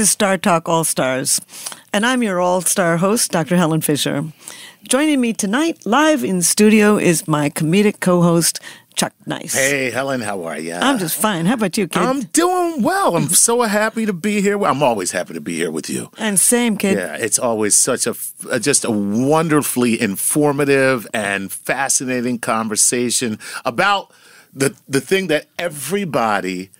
is Star Talk All Stars, and I'm your all star host, Dr. Helen Fisher. Joining me tonight, live in studio, is my comedic co host, Chuck Nice. Hey, Helen, how are you? I'm just fine. How about you, kid? I'm doing well. I'm so happy to be here. I'm always happy to be here with you. and same, kid. Yeah, it's always such a just a wonderfully informative and fascinating conversation about the the thing that everybody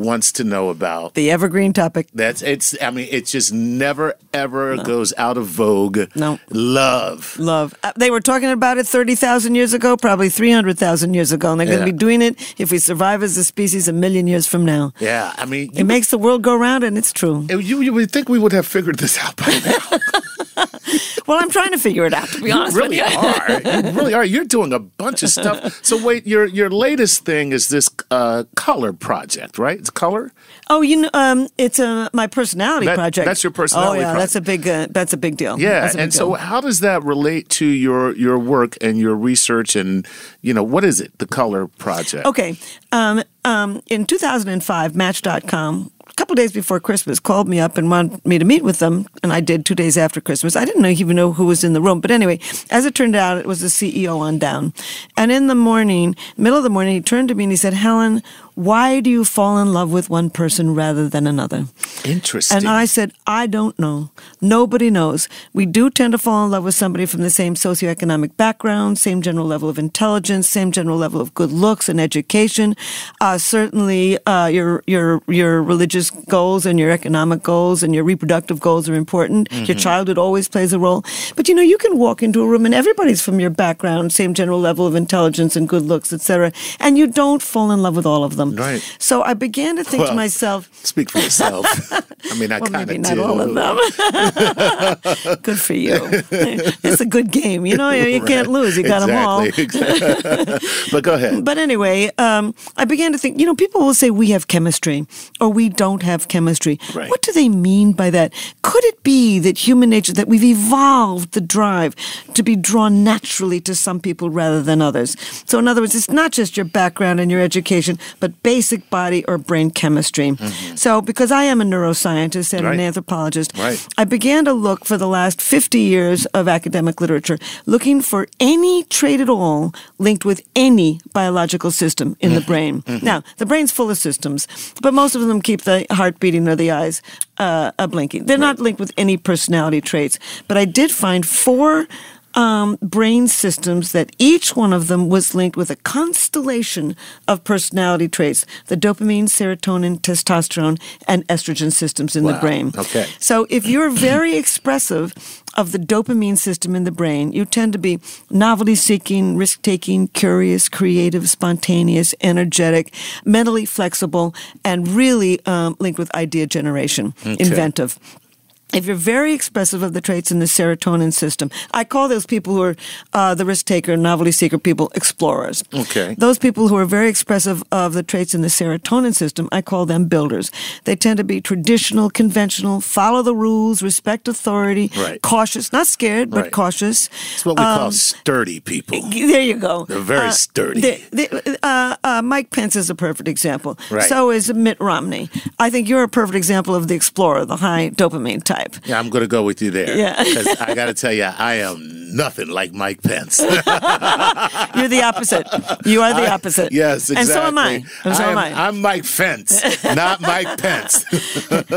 wants to know about. The evergreen topic. That's it's. I mean, it just never ever goes out of vogue. No. love. Love. Uh, they were talking about it 30,000 years ago, probably 300,000 years ago, and they're going to be doing it if we survive as a species a million years from now. Yeah, I mean, It makes the world go round, and it's true. you you would think we would have figured this out by now. Well, I'm trying to figure it out, to be You honest really with you. are. You really are. You're doing a bunch of stuff. So wait, your your latest thing is this uh, color project, right? It's color. Oh, you know, um, it's a my personality That- project. that's your personality Oh, yeah, project. that's a big. Uh, that's a big deal. Yeah, big and so how does that relate to your your work and your research and you know what is it? The color project. Okay. Um, um, in 2005, Match.com, a couple days before Christmas, called me up and wanted me to meet with them, and I did two days after Christmas. I didn't even know who was in the room, but anyway, as it turned out, it was the CEO on down. And in the morning, middle of the morning, he turned to me and he said, "Helen, why do you fall in love with one person rather than another?" Interesting. And I said, I don't know. Nobody knows. We do tend to fall in love with somebody from the same socioeconomic background, same general level of intelligence, same general level of good looks and education. Uh, certainly, uh, your your your religious goals and your economic goals and your reproductive goals are important. Your childhood always plays a role. But you know, you can walk into a room and everybody's from your background, same general level of intelligence and good looks, etc. And you don't fall in love with all of them. Right. So I began to think to myself. Speak for yourself. I mean, I Well, kind of not do. all of them. good for you. It's a good game. You know, you can't lose. You got them all. exactly, Exactly. but go ahead. But anyway, um, I began to think, you know, people will say we have chemistry or we don't have chemistry. Right. What do they mean by that? Could it be that human nature, that we've evolved the drive to be drawn naturally to some people rather than others? So, in other words, it's not just your background and your education, but basic body or brain chemistry. Mm-hmm. So, because I am a neuroscientist and Right. an anthropologist, Right. I began to look for the last 50 years of academic literature, looking for any trait at all linked with any biological system in the mm-hmm. brain. Mm-hmm. Now, the brain's full of systems, but most of them keep the heart beating or the eyes uh, blinking. They're not linked with any personality traits, but I did find four. Um, brain systems that each one of them was linked with a constellation of personality traits the dopamine, serotonin, testosterone, and estrogen systems in the brain. Okay. So if you're very expressive of the dopamine system in the brain, you tend to be novelty seeking, risk taking, curious, creative, spontaneous, energetic, mentally flexible, and really um, linked with idea generation, inventive. If you're very expressive of the traits in the serotonin system, I call those people who are uh, the risk taker, novelty seeker people explorers. Okay. Those people who are very expressive of the traits in the serotonin system, I call them builders. They tend to be traditional, conventional, follow the rules, respect authority, Right. cautious, not scared, but Right. cautious. It's what we call sturdy people. There you go. They're very Uh, sturdy. the- the- uh, uh, Mike Pence is a perfect example. Right. So is Mitt Romney. I think you're a perfect example of the explorer, the high dopamine type. Yeah, I'm going to go with you there. Yeah. I got to tell you, I am nothing like Mike Pence. You're the opposite. You are the opposite. yes, exactly. And so am I. And so am I. I'm Mike Pence, not Mike Pence.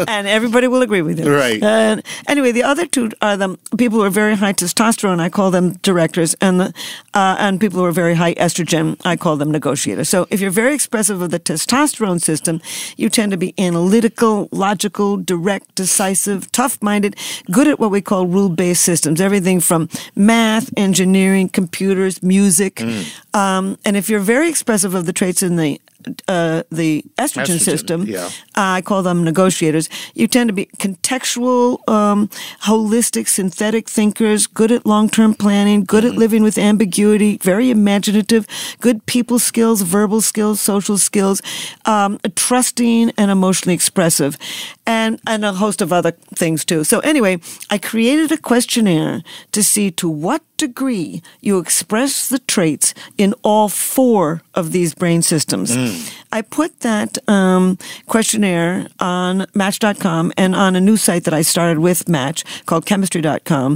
and everybody will agree with you. Right. And anyway, the other two are the people who are very high testosterone. I call them directors, and the uh, and people who are very high estrogen. I call them negotiators. So if you're very expressive of the testosterone system, you tend to be analytical, logical, direct, decisive, tough-minded, good at what we call rule-based systems. Everything from math, engineering, computers, music. Mm. Um, and if you're very expressive of the traits in the uh, the estrogen, Estrogen, system, yeah. I call them negotiators. You tend to be contextual, um, holistic, synthetic thinkers, good at long term planning, good Mm-hmm. at living with ambiguity, very imaginative, good people skills, verbal skills, social skills, um, trusting and emotionally expressive, and, and a host of other things too. So, anyway, I created a questionnaire to see to what degree you express the traits in all four of these brain systems. I put that um, questionnaire on Match.com and on a new site that I started with Match called Chemistry.com.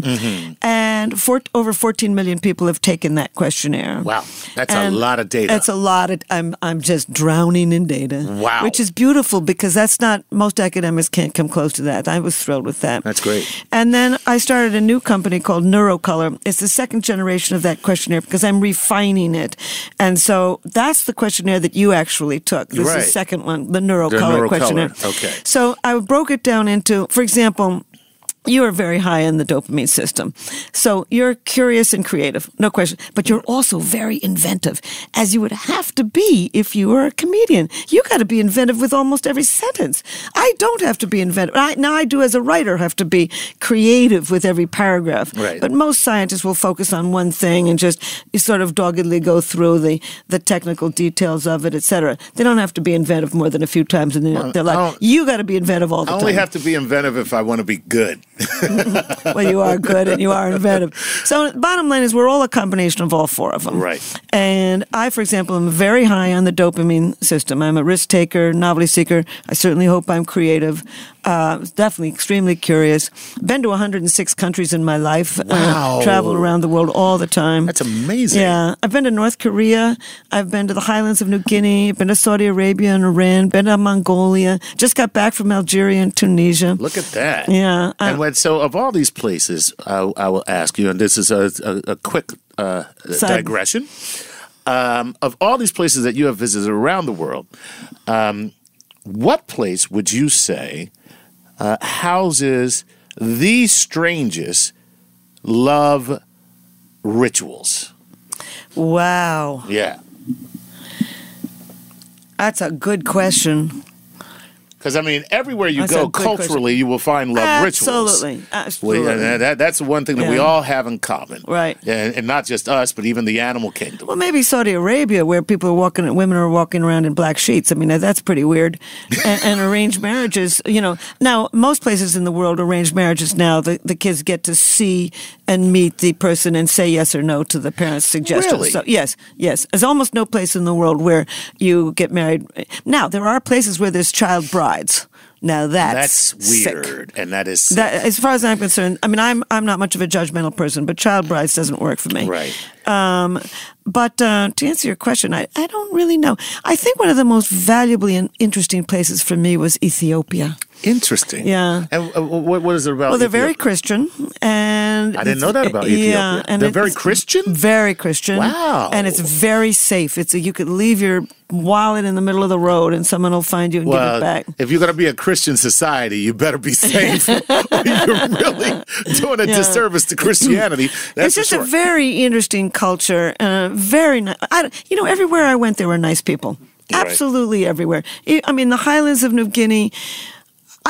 And for, over 14 million people have taken that questionnaire. Wow, that's And a lot of data. That's a lot of. I'm I'm just drowning in data. Wow. which is beautiful because that's not most academics can't come close to that. I was thrilled with that. That's great. And then I started a new company called Neurocolor. It's the second generation of that questionnaire because I'm refining it, and so that's the questionnaire that you actually took. This Right. is the second one, the Neurocolor Neurocolor, questionnaire. okay. So I broke it down into, for example. You are very high in the dopamine system. So you're curious and creative, no question. But you're also very inventive, as you would have to be if you were a comedian. You got to be inventive with almost every sentence. I don't have to be inventive. I, now I do as a writer have to be creative with every paragraph. Right. But most scientists will focus on one thing and just sort of doggedly go through the, the technical details of it, et cetera. They don't have to be inventive more than a few times in their, their I life. don't- You got to be inventive all the I time I only have to be inventive if I want to be good. Well, you are good and you are inventive. So, bottom line is, we're all a combination of all four of them. Right. And I, for example, am very high on the dopamine system. I'm a risk taker, novelty seeker. I certainly hope I'm creative. Uh, definitely extremely curious. Been to 106 countries in my life. Wow. Uh, traveled around the world all the time. That's amazing. Yeah, I've been to North Korea. I've been to the highlands of New Guinea. Been to Saudi Arabia and Iran. Been to Mongolia. Just got back from Algeria and Tunisia. Look at that. Yeah, I- and when, so, of all these places, I, I will ask you, and this is a, a, a quick uh, digression. Um, of all these places that you have visited around the world, um, what place would you say uh, houses the strangest love rituals? Wow. Yeah. That's a good question. Because, I mean, everywhere you That's go good question. culturally, you will find love rituals. Absolutely. Absolutely. that, that's the one thing that we all have in common. Right. And, and not just us, but even the animal kingdom. well, maybe Saudi Arabia, where people are walking, women are walking around in black sheets. I mean, that's pretty weird. and, and arranged marriages, you know. Now, most places in the world, arranged marriages now, the, the kids get to see and meet the person and say yes or no to the parents' suggestions. Really? So, yes, yes. There's almost no place in the world where you get married. Now, there are places where there's child brides. Now, that's, That's sick. weird, and that is sick. That, as far as I'm concerned, I mean, I'm I'm not much of a judgmental person, but child brides doesn't work for me. right. Um, but uh, to answer your question, I, I don't really know. I think one of the most valuably and interesting places for me was Ethiopia. Interesting. Yeah. And uh, what, what is it about? Well, they're very Christian, and I didn't know that about Ethiopia. Yeah, and They're very Christian? Very Christian. Wow. And it's very safe. It's a, you could leave your wallet in the middle of the road, and someone will find you and give it back. if you're going to be a Christian society, you better be safe, you're really doing a Yeah. disservice to Christianity. That's it's just sure. a very interesting culture. Uh, very nice. You know, everywhere I went, there were nice people. Absolutely everywhere. I mean, the highlands of New Guinea.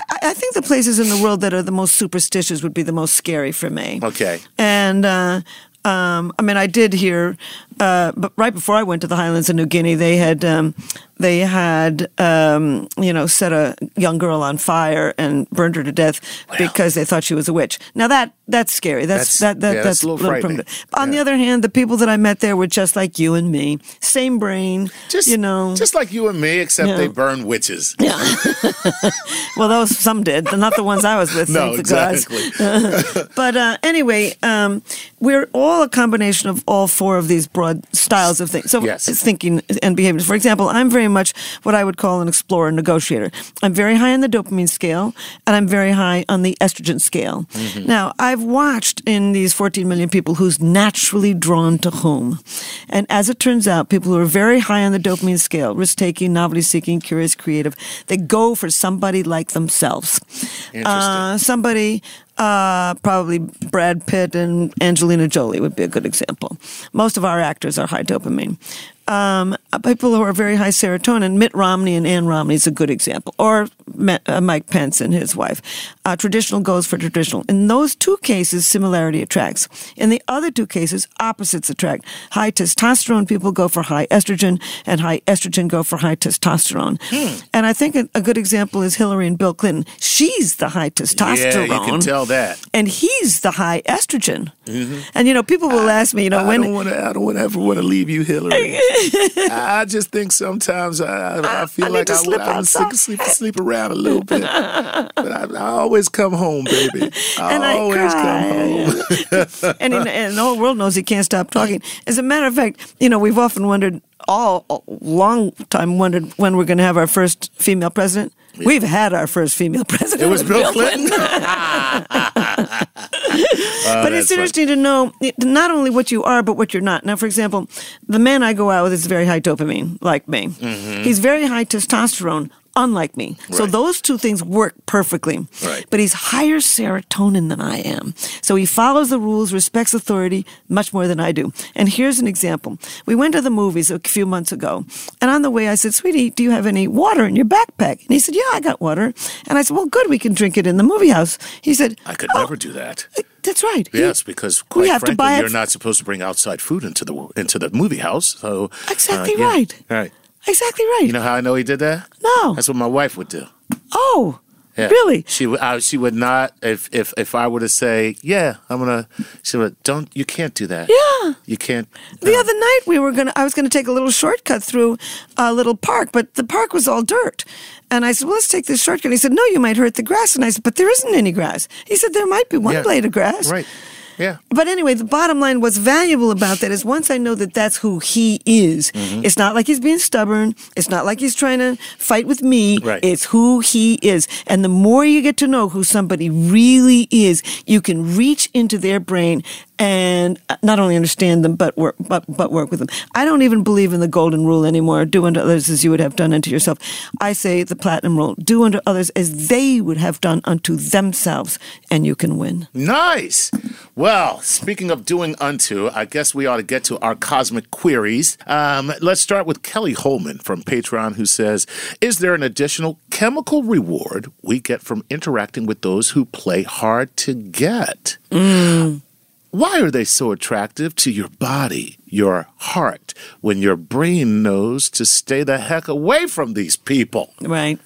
I, I think the places in the world that are the most superstitious would be the most scary for me. Okay. And uh, um, I mean, I did hear, uh, but right before I went to the Highlands of New Guinea, they had um, they had um, you know set a young girl on fire and burned her to death because they thought she was a witch. Now that that's scary. That's, That's- that, that yeah, that's, that's a little frightening. primitive. On the other hand, the people that I met there were just like you and me, same brain. Just, you know, just like you and me, except Yeah. they burn witches. Yeah. well, those some did, but not the ones I was with. No, exactly. But uh, anyway, um, we're all a combination of all four of these broad styles of things. So Yes. it's thinking and behavior. For example, I'm very much what I would call an explorer negotiator. I'm very high on the dopamine scale, and I'm very high on the estrogen scale. Mm-hmm. Now, I've watched in these 14 million people who's naturally drawn to whom. And as it turns out, people who are very high on the dopamine scale, risk taking, novelty seeking, curious, creative, they go for somebody like themselves. Interesting. Uh, somebody, uh, probably Brad Pitt and Angelina Jolie would be a good example. Most of our actors are high dopamine. Um, people who are very high serotonin. Mitt Romney and Ann Romney is a good example, or uh, Mike Pence and his wife. Uh, traditional goes for traditional. In those two cases, similarity attracts. In the other two cases, opposites attract. High testosterone people go for high estrogen, and high estrogen go for high testosterone. Hmm. And I think a, a, good example is Hillary and Bill Clinton. She's the high testosterone. Yeah, you can tell that. And he's the high estrogen. Mm-hmm. And you know, people will ask me, you know, I when don't wanna, I don't ever want to leave you, Hillary. I just think sometimes I, I feel I like I, sleep, I, sleep, sleep, sleep around a little bit, but I, I always come home, baby. I and always come home. and, in, and the whole world knows he can't stop talking. As a matter of fact, you know, we've often wondered, all long time wondered when we're going to have our first female president. We've had our first female president. It was Bill Clinton. oh, but it's interesting to know not only what you are, but what you're not. Now, for example, the man I go out with is very high dopamine, like me. Mm-hmm. He's very high testosterone, unlike me. Right. So those two things work perfectly. Right. But he's higher serotonin than I am. So he follows the rules, respects authority much more than I do. And here's an example. We went to the movies a few months ago, and on the way I said, "Sweetie, do you have any water in your backpack?" And he said, "Yeah, I got water." And I said, "Well, good, we can drink it in the movie house." He said, "I could oh, never do that." That's right. Yes, because quite frankly, you're not supposed to bring outside food into the into the movie house. So exactly uh, yeah. right. Right. Exactly right. You know how I know he did that? No. That's what my wife would do. Oh. Yeah. Really? She would. She would not. If if if I were to say, "Yeah, I'm gonna," she would. Don't. You can't do that. Yeah. You can't. The other night we were gonna. I was gonna take a little shortcut through a little park, but the park was all dirt. And I said, "Well, let's take this shortcut." And He said, "No, you might hurt the grass." And I said, "But there isn't any grass." He said, "There might be one yeah. blade of grass." Right. Yeah. But anyway, the bottom line, what's valuable about that is once I know that that's who he is, mm-hmm. it's not like he's being stubborn. It's not like he's trying to fight with me. Right. It's who he is. And the more you get to know who somebody really is, you can reach into their brain and not only understand them but work but, but work with them. I don't even believe in the golden rule anymore. Do unto others as you would have done unto yourself. I say the platinum rule: do unto others as they would have done unto themselves, and you can win. Nice. Well, speaking of doing unto, I guess we ought to get to our cosmic queries. Um, let's start with Kelly Holman from Patreon, who says, "Is there an additional chemical reward we get from interacting with those who play hard to get?" Mm. Why are they so attractive to your body, your heart, when your brain knows to stay the heck away from these people? Right.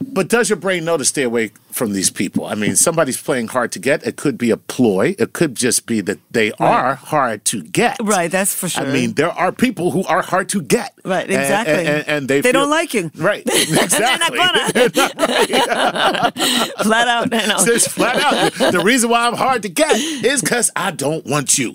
But does your brain know to stay away from these people? I mean, somebody's playing hard to get. It could be a ploy. It could just be that they right. are hard to get. Right, that's for sure. I mean, there are people who are hard to get. Right, exactly. And, and, and they they feel, don't like you. Right, exactly. They're not gonna. flat out. So flat out. The reason why I'm hard to get is because I don't want you.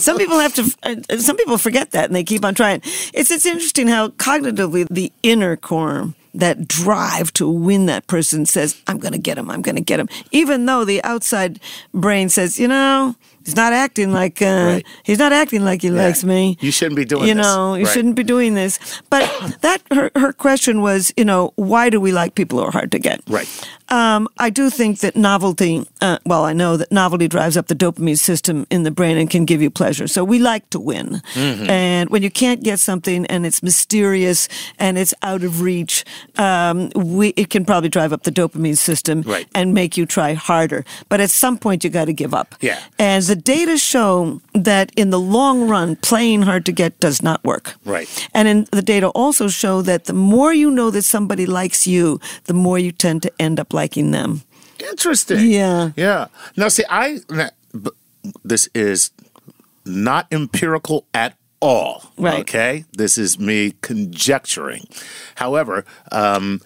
some people have to. Uh, some people forget that, and they keep on trying. It's it's interesting how cognitively the inner core that drive to win that person says, I'm going to get him, I'm going to get him. Even though the outside brain says, you know, he's not acting like, uh, right. he's not acting like he yeah. likes me. You shouldn't be doing this. you this. know, you right. shouldn't be doing this. But that, her, her question was, you know, why do we like people who are hard to get? Right. Um, I do think that novelty, uh, well, I know that novelty drives up the dopamine system in the brain and can give you pleasure. So we like to win. Mm-hmm. And when you can't get something and it's mysterious and it's out of reach, um, we, it can probably drive up the dopamine system right. and make you try harder. But at some point, you got to give up. Yeah. And the data show that in the long run, playing hard to get does not work. Right. And in the data also show that the more you know that somebody likes you, the more you tend to end up like liking them. Interesting. Yeah. Yeah. Now, see, I this is not empirical at all. Right. Okay. This is me conjecturing. However, um,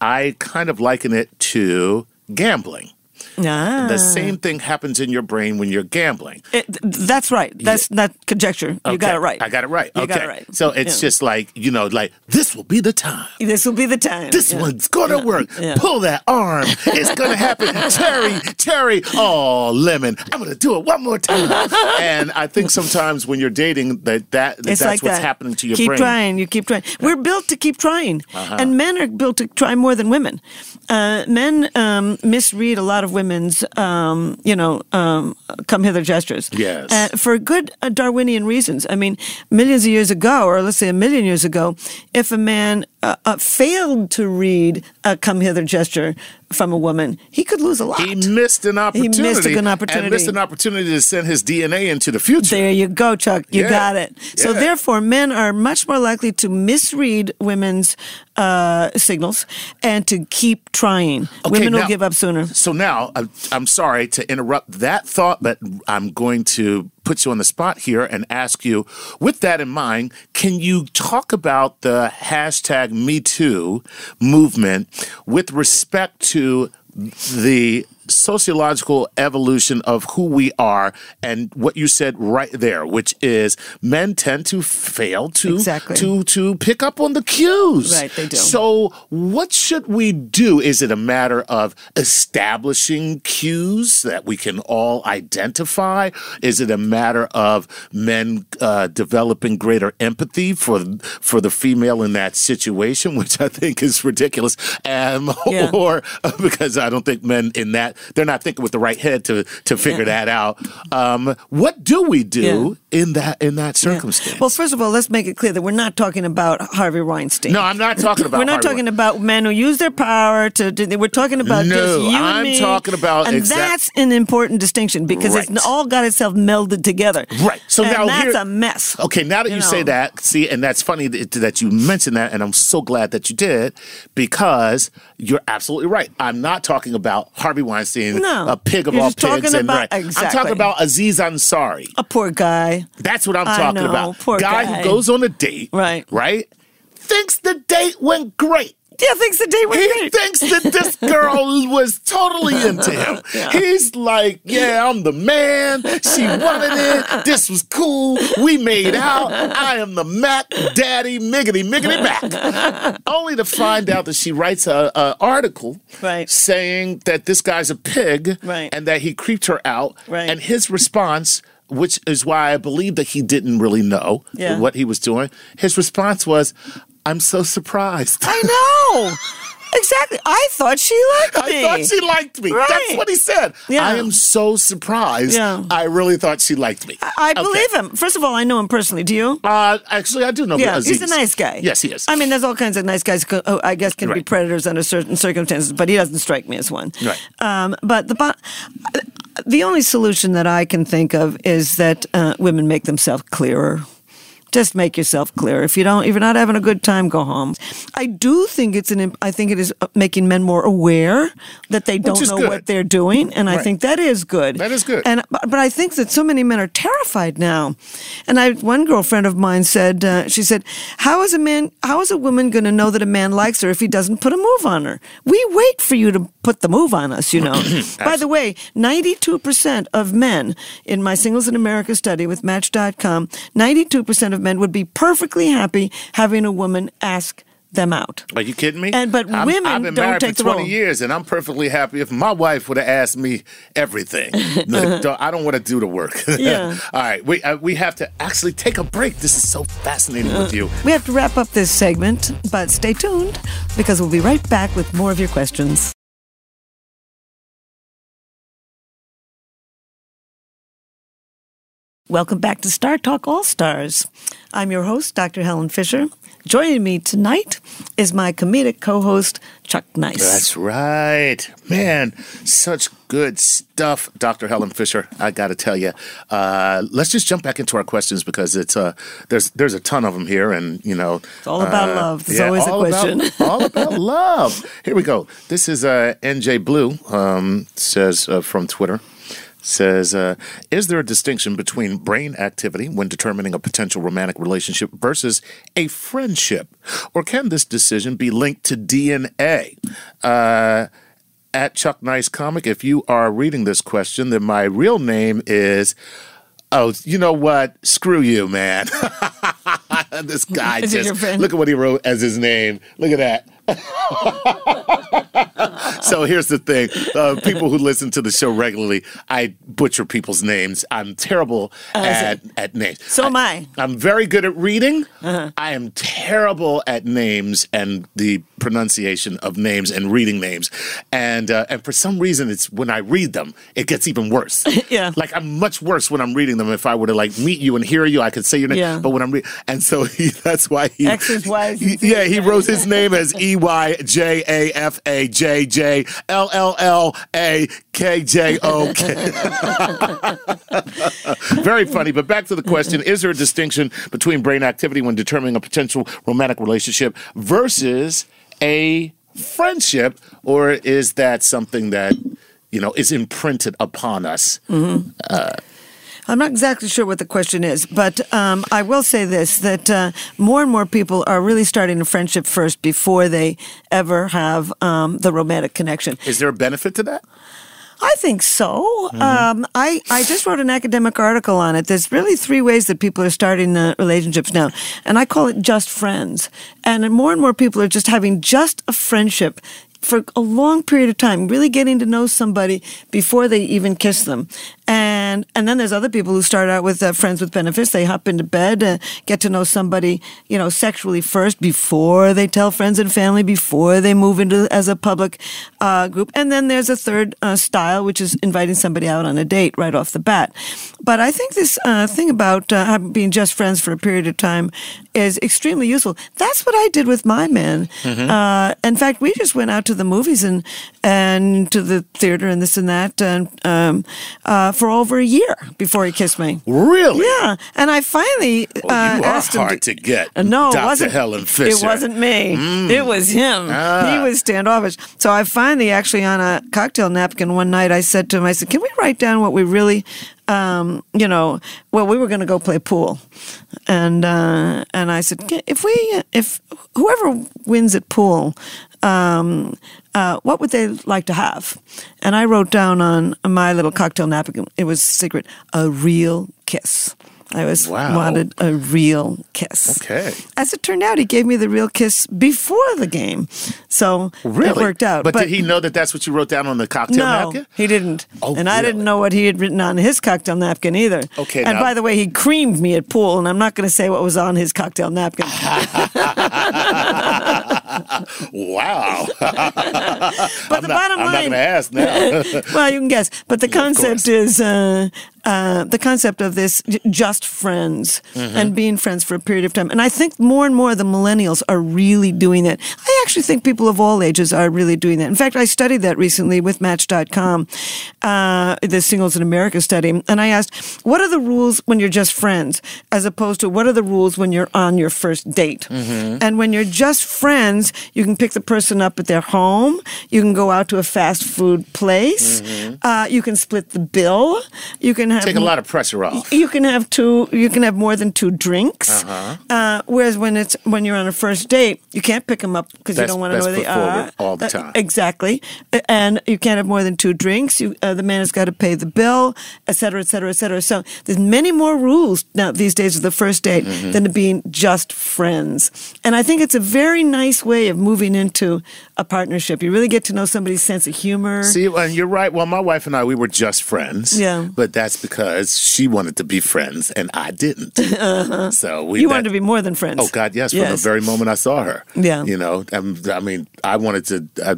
I kind of liken it to gambling. Ah. The same thing happens in your brain when you're gambling. It, that's right. That's yeah. not conjecture. You got it right. I got it right. You okay. got it right. So it's yeah. just like, you know, like, this will be the time. This will be the time. This yeah. one's going to work. Pull that arm. It's going to happen. Terry, Terry, oh, lemon. I'm going to do it one more time. and I think sometimes when you're dating, that, that, that that's like what's that. happening to your keep brain. Keep trying. You keep trying. We're built to keep trying. Uh-huh. And men are built to try more than women. Uh, men um, misread a lot of of women's, um, you know, um, come hither gestures. Yes. Uh, for good uh, Darwinian reasons. I mean, millions of years ago, or let's say a million years ago, if a man uh, uh, failed to read a come hither gesture from a woman, he could lose a lot. He missed an opportunity. He missed a good opportunity. And missed an opportunity to send his DNA into the future. There you go, Chuck. You Yeah. got it. So Yeah. therefore, men are much more likely to misread women's uh, signals and to keep trying. Okay, Women will give up sooner. So now, I'm, I'm sorry to interrupt that thought, but I'm going to put you on the spot here and ask you, with that in mind, can you talk about the hashtag MeToo movement with respect to the sociological evolution of who we are and what you said right there, which is men tend to fail to Exactly. to to pick up on the cues. Right, they do. So, what should we do? Is it a matter of establishing cues that we can all identify? Is it a matter of men uh, developing greater empathy for for the female in that situation, which I think is ridiculous, um, Yeah. or because I don't think men in that they're not thinking with the right head to to figure that out. Um, what do we do in that in that circumstance? Well, first of all, let's make it clear that we're not talking about Harvey Weinstein. no, I'm not talking about. we're not Harvey talking about men who use their power to. to we're talking about No, just you and I'm me. talking about and exact- that's an important distinction because Right. it's all got itself melded together. Right. So and now that's here- a mess. Okay, now that you, You say that, see, and that's funny that, that you mentioned that, and I'm so glad that you did because you're absolutely right. I'm not talking about Harvey Weinstein, No. a pig of all pigs, talking and about- right. I'm exactly. talking about Aziz Ansari. A poor guy. That's what I'm I talking know, about. poor guy guy. who goes on a date, Right. Right, thinks the date went great. Yeah, thanks the day was He great. thinks that this girl was totally into him. He's like, yeah, I'm the man. She wanted it. This was cool. We made out. I am the Mac Daddy, miggity, miggity Mac. Only to find out that she writes a, a article Right. saying that this guy's a pig Right. and that he creeped her out. Right. And his response, which is why I believe that he didn't really know Yeah. what he was doing, his response was, I'm so surprised. I know. Exactly. I thought she liked me. I thought she liked me. Right. That's what he said. Yeah. I am so surprised. Yeah. I really thought she liked me. I Okay. believe him. First of all, I know him personally. Do you? Uh, actually, I do know. Yeah, Aziz. he's a nice guy. Yes, he is. I mean, there's all kinds of nice guys. who, oh, I guess can be predators under certain circumstances, but he doesn't strike me as one. Right. Um, but the the only solution that I can think of is that uh, women make themselves clearer. Just make yourself clear. If you don't, if you're not having a good time, go home. I do think it's an. I think it is uh, making men more aware that they don't know good. what they're doing, and I think that is good. That is good. And but, but I think that so many men are terrified now. And I one girlfriend of mine said uh, she said, "How is a man? How is a woman going to know that a man likes her if he doesn't put a move on her? We wait for you to put the move on us, you know." By the way, ninety-two percent of men in my Singles in America study with Match.com, ninety-two percent of men would be perfectly happy having a woman ask them out. Are you kidding me? And- but I'm- women I've been don't married take for the 20 role. years, and I'm perfectly happy if my wife would have asked me everything. I don't want to do the work. Yeah. All right, we uh, we have to actually take a break. This is so fascinating with you. We have to wrap up this segment, but stay tuned because we'll be right back with more of your questions. Welcome back to Star Talk All Stars. I'm your host, Dr. Helen Fisher. Joining me tonight is my comedic co host, Chuck Nice. That's right. Man, such good stuff, Dr. Helen Fisher. I got to tell you. Uh, let's just jump back into our questions because it's uh, there's there's a ton of them here, and you know, it's all about love. There's always a question. all about love. Here we go. This is uh, NJ Blue um, says uh, from Twitter. Says, uh, is there a distinction between brain activity when determining a potential romantic relationship versus a friendship? Or can this decision be linked to DNA? Uh, at Chuck Nice Comic, if you are reading this question, then my real name is. Oh, you know what? Screw you, man. this guy just look at what he wrote as his name. Look at that. so here's the thing: uh, people who listen to the show regularly, I butcher people's names. I'm terrible at at names. Uh, So am I. I'm very good at reading. Uh-huh. I am terrible at names and the pronunciation of names and reading names. And uh, and for some reason, it's when I read them, it gets even worse. Yeah. like I'm much worse when I'm reading them. If I were to like meet you and hear you, I could say your name. Yeah. But when I'm reading, and so he, that's why he X's, Y's, he- yeah he wrote his name as E Y J A F A J J L L L A K J O K. Very funny. But back to the question Is there a distinction between brain activity when determining a potential romantic relationship versus a friendship? Or is that something that, you know, is imprinted upon us? Mm-hmm. Uh, I'm not exactly sure what the question is, but um, I will say this that uh, more and more people are really starting a friendship first before they ever have um, the romantic connection. Is there a benefit to that? I think so. Um, I, I just wrote an academic article on it. There's really three ways that people are starting uh, relationships now, and I call it just friends. And more and more people are just having just a friendship for a long period of time, really getting to know somebody before they even kiss them. And and then there's other people who start out with uh, friends with benefits. They hop into bed, uh, get to know somebody, you know, sexually first before they tell friends and family, before they move into as a public uh, group. And then there's a third uh, style, which is inviting somebody out on a date right off the bat. But I think this uh, thing about uh, having- being just friends for a period of time is extremely useful. That's what I did with my man. Uh, in fact, we just went out to the movies and and to the theater and this and that and um, uh, for over a year before he kissed me. Really? Yeah, and I finally Well, uh, you are asked him hard to get, Uh, no, it wasn't Helen Fisher. It wasn't me. It was him. Ah. He was standoffish. So I finally, actually, on a cocktail napkin one night, I said to him, "I said, can we write down what we really." Um, you know, well, we were going to go play pool, and uh, and I said, if we, if whoever wins at pool, um, uh, what would they like to have? And I wrote down on my little cocktail napkin, it was secret, a real kiss. I was Wow. wanted a real kiss. Okay. As it turned out, he gave me the real kiss before the game, so Really? it worked out. But, did he know that that's what you wrote down on the cocktail no, napkin? he didn't. Oh, and I didn't know what he had written on his cocktail napkin either. Okay, And now- by the way, he creamed me at pool, and I'm not going to say what was on his cocktail napkin. Wow. but I'm the not, bottom I'm not line. going to ask now. well, you can guess, but the course. concept is uh, uh, the concept of this just friends Mm-hmm. and being friends for a period of time. And I think more and more of the millennials are really doing that. I actually think people of all ages are really doing that. In fact, I studied that recently with Match.com, uh, the Singles in America study, and I asked, what are the rules when you're just friends, as opposed to what are the rules when you're on your first date? Mm-hmm. And when you're just friends, you can pick the person up at their home, you can go out to a fast food place, uh, you can split the bill, you can have. Take a lot of pressure off. you can have two. You can have more than two drinks. Uh-huh. Uh, whereas when it's when you're on a first date, you can't pick them up because you don't want to know where they are all the Uh, time. exactly, and you can't have more than two drinks. You uh, the man has got to pay the bill, et cetera, et cetera, et cetera. So there's many more rules now these days of the first date Mm-hmm. than to being just friends. And I think it's a very nice way of moving into a partnership. You really get to know somebody's sense of humor. See, and you're right. Well, my wife and I, we were just friends. Yeah. But that's because she wanted to be friends and I didn't. So we. you that- wanted to be more than friends. Oh God, yes, From the very moment I saw her. Yeah. You know, um, I mean, I wanted to. I,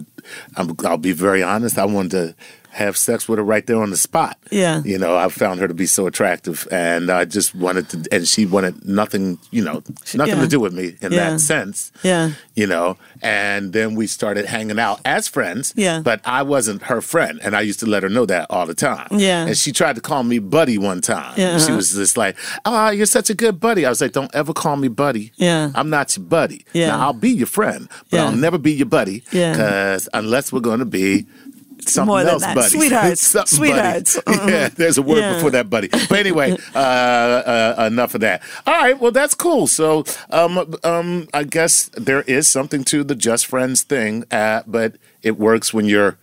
I'm, I'll be very honest. I wanted to have sex with her right there on the spot. Yeah. You know, I found her to be so attractive, and I just wanted to. And she wanted nothing. You know, nothing Yeah. to do with me in Yeah. that sense. Yeah. You know, and then we started hanging out as friends. Yeah. But I wasn't her friend, and I used to let her know that all the time. Yeah. And she tried to call me buddy one time. Yeah. She was just like, "Ah, you're such a good buddy." I was like, "Don't ever call me buddy." Yeah. I'm not your buddy. Yeah. Now I'll be your friend, but Yeah. I'll never be your buddy. Yeah. Because unless we're going to be something More than else, that. buddy. Sweethearts. Sweethearts. buddy. Yeah, there's a word Yeah. before that, buddy. But anyway, uh, uh, enough of that. All right, well, that's cool. So um, um, I guess there is something to the just friends thing, uh, but it works when you're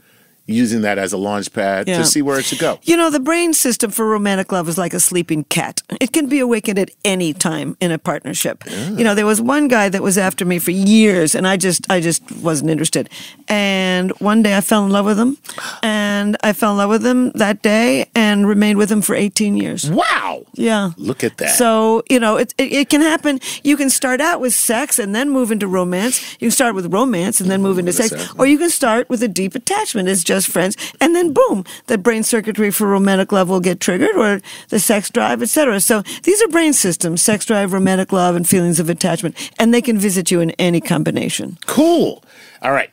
using that as a launch pad Yeah. to see where it should go. You know, the brain system for romantic love is like a sleeping cat. It can be awakened at any time in a partnership. You know, there was one guy that was after me for years and I just I just wasn't interested. And one day I fell in love with him and I fell in love with him that day and remained with him for 18 years. Wow. Yeah. Look at that. So, you know, it, it, it can happen. You can start out with sex and then move into romance. You can start with romance and then move into sex. Or you can start with a deep attachment It's just friends. And then boom, the brain circuitry for romantic love will get triggered or the sex drive, etc. So these are brain systems, sex drive, romantic love, and feelings of attachment. And they can visit you in any combination. Cool. All right.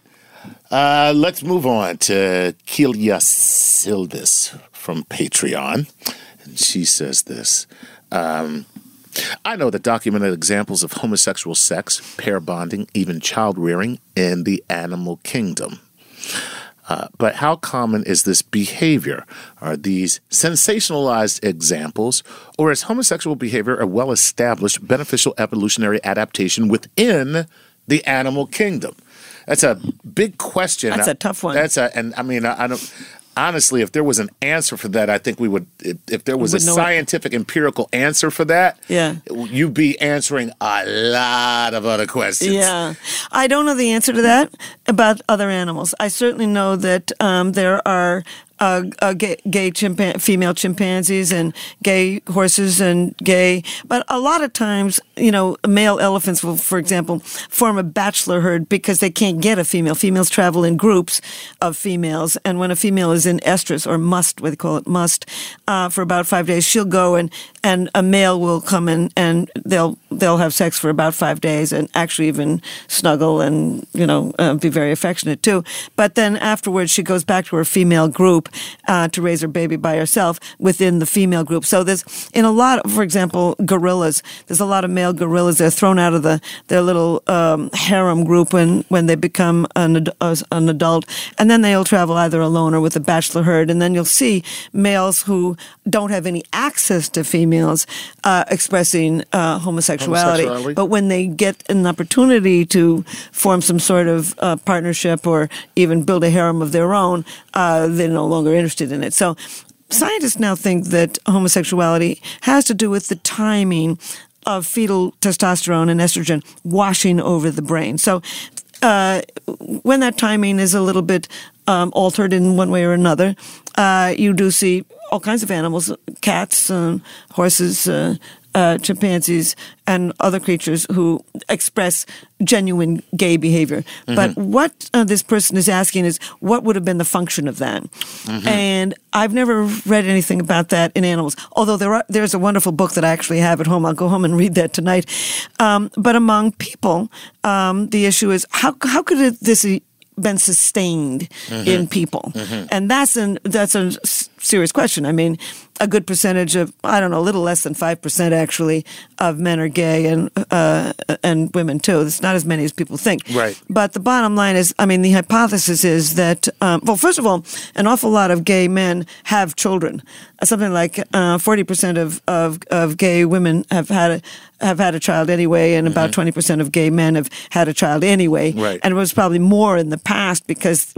Uh, let's move on to Kelia Silvis from Patreon. And she says this um, I know that documented examples of homosexual sex, pair bonding, even child rearing in the animal kingdom. Uh, but how common is this behavior? Are these sensationalized examples, or is homosexual behavior a well established beneficial evolutionary adaptation within the animal kingdom? That's a big question. That's a tough one. That's a, and I mean, I, I don't. Honestly, if there was an answer for that, I think we would. If, if there was a know it. scientific, empirical answer for that, Yeah. you'd be answering a lot of other questions. Yeah. I don't know the answer to that about other animals. I certainly know that um, there are uh, uh, gay, gay chimpan- female chimpanzees and gay horses and gay, but a lot of times, you know, male elephants will, for example, form a bachelor herd because they can't get a female. Females travel in groups of females, and when a female is in estrus or musth, what they call it, musth, uh, for about five days, she'll go and and a male will come in and they'll they'll have sex for about five days and actually even snuggle and you know uh, be very affectionate too. But then afterwards, she goes back to her female group uh, to raise her baby by herself within the female group. So there's in a lot, of, for example, gorillas. There's a lot of male gorillas. They're thrown out of the their little um, harem group when when they become an, uh, an adult, and then they'll travel either alone or with a bachelor herd. And then you'll see males who don't have any access to females uh, expressing uh, homosexuality. Homosexuality. But when they get an opportunity to form some sort of uh, partnership or even build a harem of their own, uh, they're no longer interested in it. So scientists now think that homosexuality has to do with the timing of fetal testosterone and estrogen washing over the brain. So uh, when that timing is a little bit um, altered in one way or another, uh, you do see all kinds of animals, cats, um, horses, uh, uh, chimpanzees, and other creatures who express genuine gay behavior. But what uh, this person is asking is, what would have been the function of that? And I've never read anything about that in animals. Although there are, there's a wonderful book that I actually have at home. I'll go home and read that tonight. Um, but among people, um, the issue is how how could it, this been sustained in people? And that's an that's a s- serious question. I mean, a good percentage of I don't know, a little less than five percent actually of men are gay and uh, and women too. It's not as many as people think. Right. But the bottom line is, I mean, the hypothesis is that, um, well, first of all, an awful lot of gay men have children. Uh, Something like forty percent of, of of gay women have had a have had a child anyway, and about twenty percent of gay men have had a child anyway. Mm-hmm. Right. And it was probably more in the past because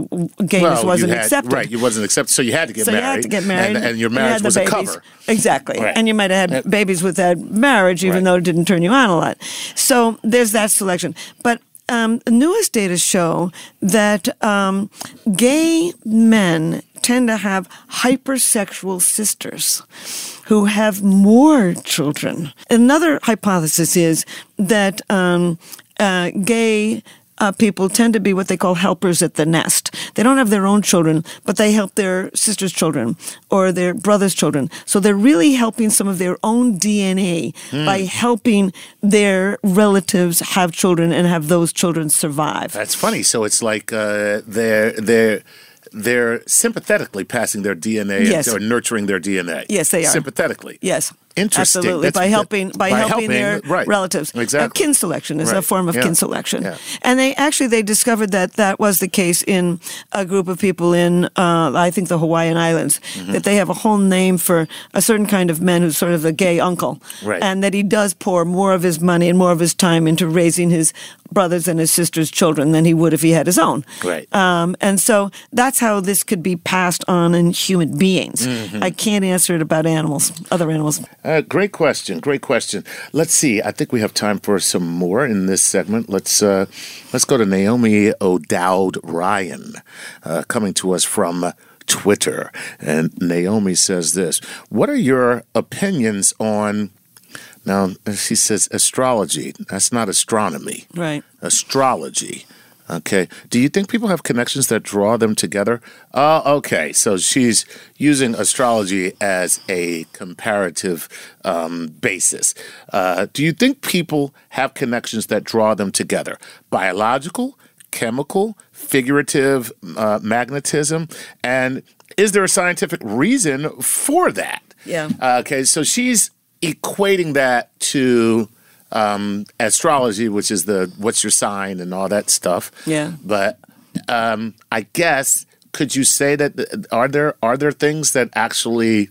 gayness Well, wasn't had- accepted. Right, you wasn't accepted, so you had to get So married. you had to get married, and, and your marriage the was a cover. Exactly, Right. and you might have had babies with that marriage, even Right. though it didn't turn you on a lot. So there's that selection. But um, the newest data show that um, gay men tend to have hypersexual sisters who have more children. Another hypothesis is that um, uh, gay uh, people tend to be what they call helpers at the nest. They don't have their own children, but they help their sister's children or their brother's children. So they're really helping some of their own DNA by helping their relatives have children and have those children survive. That's funny. So it's like uh, they're they're they're sympathetically passing their DNA Yes. or nurturing their DNA. Yes, they are. sympathetically. Yes. Interesting. Absolutely, That's- by that- helping by, by helping, helping, their right. relatives. Uh, Exactly. kin selection is a form of Yeah. kin selection, Yeah. and they actually they discovered that that was the case in a group of people in uh, I think the Hawaiian Islands Mm-hmm. that they have a whole name for a certain kind of man who's sort of a gay uncle, Right. and that he does pour more of his money and more of his time into raising his brothers and his sisters' children than he would if he had his own. Right. Um, and so that's how this could be passed on in human beings. Mm-hmm. I can't answer it about animals, other animals. Uh, great question. Great question. Let's see. I think we have time for some more in this segment. Let's uh, let's go to Naomi O'Dowd Ryan, uh, coming to us from Twitter. And Naomi says this: What are your opinions on? Now she says astrology. That's not astronomy. Right. astrology. Okay. Do you think people have connections that draw them together? Uh, okay. So she's using astrology as a comparative um, basis. Uh, do you think people have connections that draw them together? Biological, chemical, figurative uh, magnetism? And is there a scientific reason for that? Yeah. Okay. So she's equating that to um, astrology, which is the what's your sign and all that stuff. Yeah. But um, I guess could you say that are there are there things that actually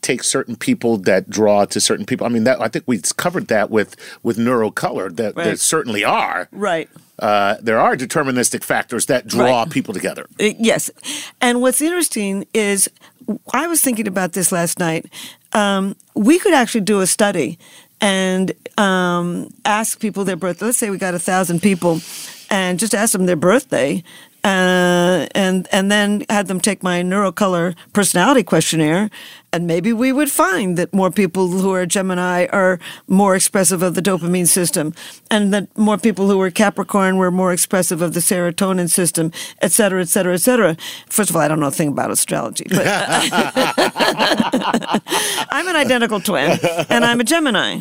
take certain people that draw to certain people? I mean, that I think we covered that with with neurocolor. That there certainly are. Right. Uh, there are deterministic factors that draw Right. people together. Uh, Yes. And what's interesting is I was thinking about this last night. Um, we could actually do a study and um, ask people their birthday. Let's say we got a thousand people and just ask them their birthday. Uh, and and then had them take my neurocolor personality questionnaire, and maybe we would find that more people who are Gemini are more expressive of the dopamine system, and that more people who are Capricorn were more expressive of the serotonin system, et cetera, et cetera, et cetera. First of all, I don't know a thing about astrology, but I'm an identical twin, and I'm a Gemini.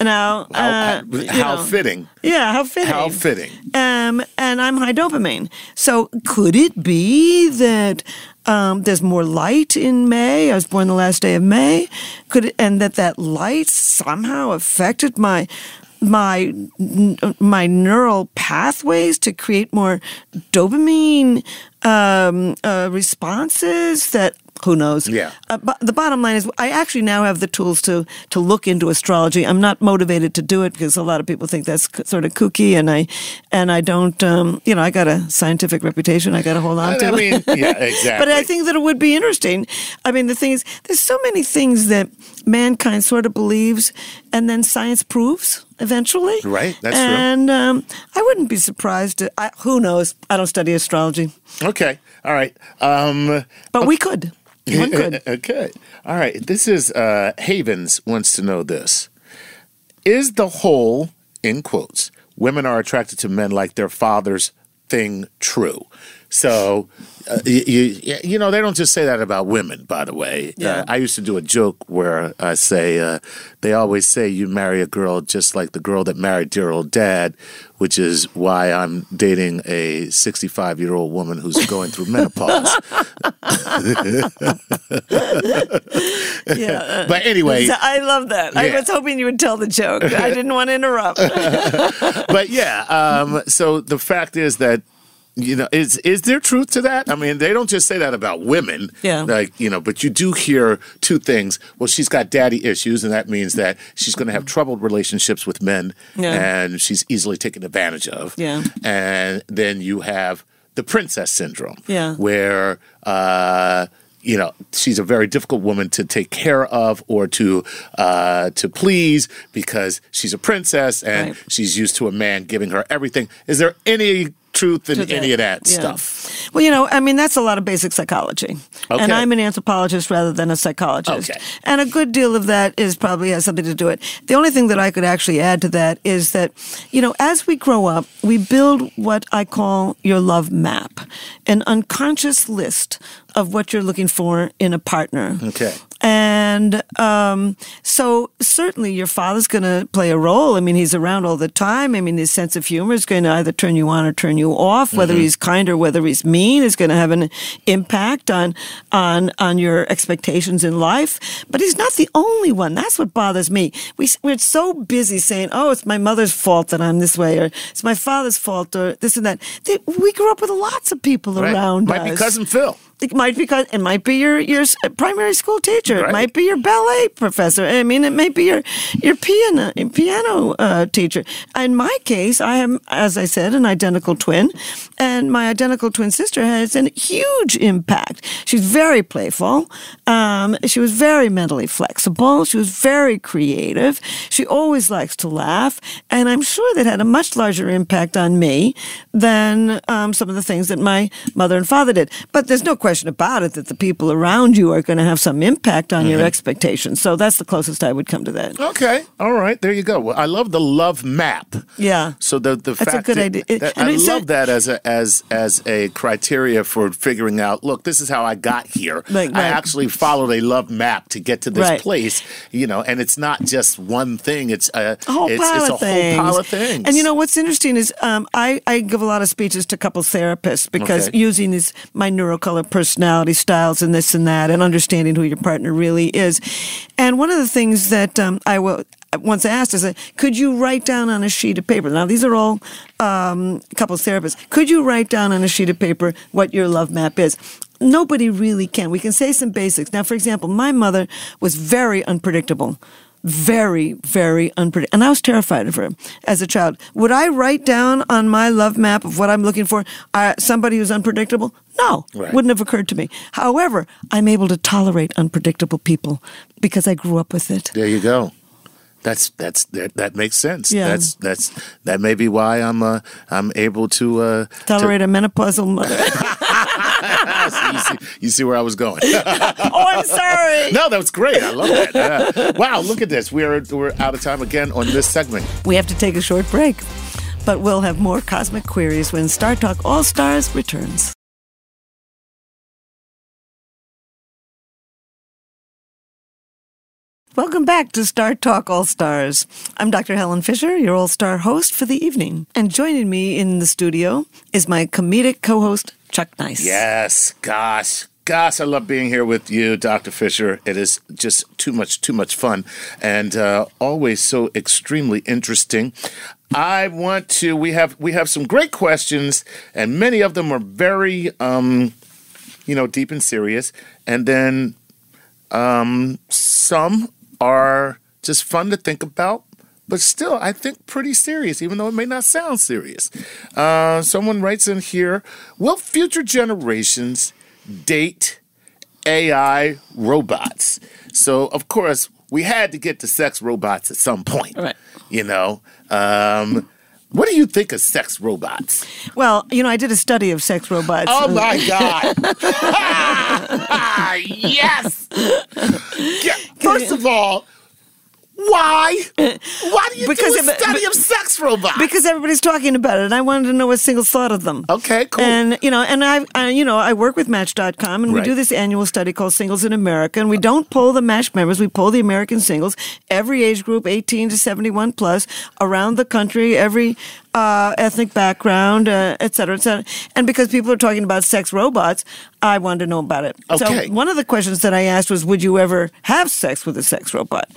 Now, How, uh, how know. fitting. Yeah, how fitting. How fitting. Um, and I'm high dopamine. So could it be that um, there's more light in May? I was born the last day of May. Could and that that light somehow affected my my my neural pathways to create more dopamine um, uh, responses that who knows Yeah. uh, but the bottom line is i actually now have the tools to to look into astrology i'm not motivated to do it because a lot of people think that's c- sort of kooky and i and i don't um, you know i got a scientific reputation i got to hold on I to mean, yeah, exactly. but I think that it would be interesting. I mean, the thing is, there's so many things that mankind sort of believes, and then science proves eventually. Right, that's true. and, um, I wouldn't be surprised. To, I, who knows? I don't study astrology, Okay. All right. Um, but we could. One could. okay. All right. This is uh, Havens wants to know this: Is the whole, in quotes, women are attracted to men like their fathers thing true? So, uh, you, you you know they don't just say that about women. By the way, Yeah. uh, I used to do a joke where I say uh, they always say you marry a girl just like the girl that married dear old dad, which is why I'm dating a 65 year old woman who's going through menopause. Yeah. uh, But anyway, I love that. I was hoping you would tell the joke. I didn't want to interrupt. but yeah. Um, so the fact is that you know is is there truth to that? I mean, they don't just say that about women. Yeah. Like you know, but you do hear two things. Well, she's got daddy issues, and that means that she's going to have troubled relationships with men, Yeah. and she's easily taken advantage of. Yeah. And then you have the princess syndrome. Yeah. Where. Uh, you know she's a very difficult woman to take care of or to uh, to please because she's a princess and Right. she's used to a man giving her everything. Is there any truth in that. any of that Yeah. stuff? Well, you know, I mean, that's a lot of basic psychology. And I'm an anthropologist rather than a psychologist. Okay. And a good deal of that is probably has something to do with it. The only thing that I could actually add to that is that, you know, as we grow up, we build what I call your love map, an unconscious list of what you're looking for in a partner. Okay. And um, so certainly your father's going to play a role. I mean, he's around all the time. I mean, his sense of humor is going to either turn you on or turn you off. Whether Mm-hmm. he's kind or whether he's mean is going to have an impact on on on your expectations in life. But he's not the only one. That's what bothers me. We we're so busy saying, "Oh, it's my mother's fault that I'm this way," or "It's my father's fault," or this and that. They- We grew up with lots of people Right. around Might us. be cousin Phil. It might be because it might be your your primary school teacher. Right. It might be your ballet professor. I mean, it might be your your piano piano uh, teacher. In my case, I am, as I said, an identical twin, and my identical twin sister has a huge impact. She's very playful. Um, she was very mentally flexible. She was very creative. She always likes to laugh, and I'm sure that had a much larger impact on me than um, some of the things that my mother and father did. But there's no question about it that the people around you are going to have some impact on Mm-hmm. your expectations. So that's the closest I would come to that. Okay. All right. There you go. Well, I love the love map. Yeah. So the the That's a fact good that, idea. It- that- I it's a- love that as a as as a criteria for figuring out. Look, this is how I got here. Right, I right. actually followed a love map to get to this Right. place. You know, and it's not just one thing. It's a, a whole it's, pile it's a of things. whole pile of things. And you know what's interesting is um, I, I give a lot of speeches to couples therapists because Okay. using these my neurocolor personality styles and this and that and understanding who your partner really is. And one of the things that um, I will once asked is, could you write down on a sheet of paper? Now these are all um, couples therapists. Could you write down on a sheet of paper what your love map is? Nobody really can. We can say some basics. Now, for example, my mother was very unpredictable very, very unpredictable. And I was terrified of her as a child. Would I write down on my love map of what I'm looking for uh, somebody who's unpredictable? No, Right. wouldn't have occurred to me. However, I'm able to tolerate unpredictable people because I grew up with it. There you go. That's that's that, that makes sense. Yeah. That's that's that may be why I'm uh, I'm able to uh, Tolerate a menopausal mother. see, you, see, you see where I was going. oh, I'm sorry. no, that was great. I love that. Yeah. Wow, look at this. We're we're out of time again on this segment. We have to take a short break, but we'll have more cosmic queries when Star Talk All Stars returns. Welcome back to Star Talk All Stars. I'm Dr. Helen Fisher, your All Star host for the evening. And joining me in the studio is my comedic co host, Chuck Nice. Yes, gosh. Gosh, I love being here with you, Dr. Fisher. It is just too much, too much fun, and uh, always so extremely interesting. I want to. We have we have some great questions, and many of them are very, um, you know, deep and serious. And then um, some are just fun to think about, but still, I think pretty serious, even though it may not sound serious. Uh, someone writes in here Will future generations date AI robots? So, of course, we had to get to sex robots at some point. Right. You know? Um, what do you think of sex robots? Well, you know, I did a study of sex robots. Oh my God. yes. Yeah, First of all, why? Why do you Because do a it- study but- of sex robots? because everybody's talking about it and I wanted to know what singles thought of them. Okay, cool. And you know, and I, I you know, I work with Match.com, and we do this annual study called Singles in America, and we don't poll the Match members, we poll the American singles, every age group, 18 to 71 plus, around the country, every uh, ethnic background, uh, et cetera, et cetera. And because people are talking about sex robots, I wanted to know about it. Okay. So one of the questions that I asked was, would you ever have sex with a sex robot?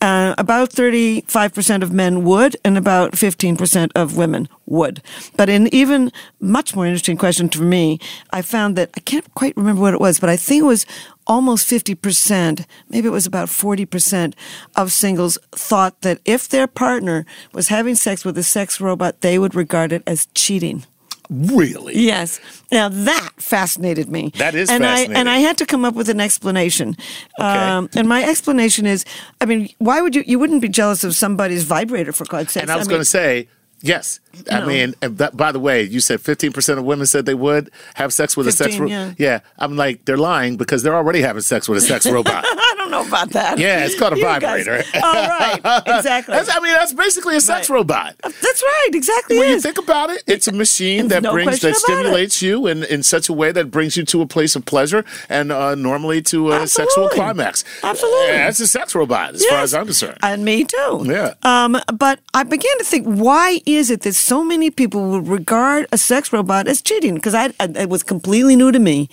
Uh, about 35% of men would, and about 15% of women would. But in even much more interesting question to me, I found that I can't quite remember what it was, but I think it was almost 50%, maybe it was about 40% of singles thought that if their partner was having sex with a sex robot, they would regard it as cheating. really? Yes. Now that fascinated me. That is and fascinating. I and I had to come up with an explanation. Um, Okay. and my explanation is, I mean, why would you? You wouldn't be jealous of somebody's vibrator for God's sake. And I was going to say, yes. I No. mean, that, by the way, you said 15% of women said they would have sex with a sex 15, robot. yeah. I'm like, they're lying because they're already having sex with a sex robot. Don't know about that. Yeah, it's called a You guys- vibrator. Oh, right. Exactly. That's, I mean, that's basically a sex Right. robot. That's right. Exactly. When you think about it, it's a machine that No brings that about it. stimulates you in, in such a way that brings you to a place of pleasure and uh, normally to a sexual climax. Absolutely. Yeah, that's a sex robot, as far as I'm concerned. And me too. Yeah. Um, but I began to think, why is it that so many people would regard a sex robot as cheating? Because I, I, it was completely new to me,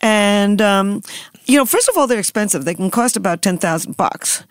and um, you know, first of all, they're expensive. They can cost about ten thousand bucks,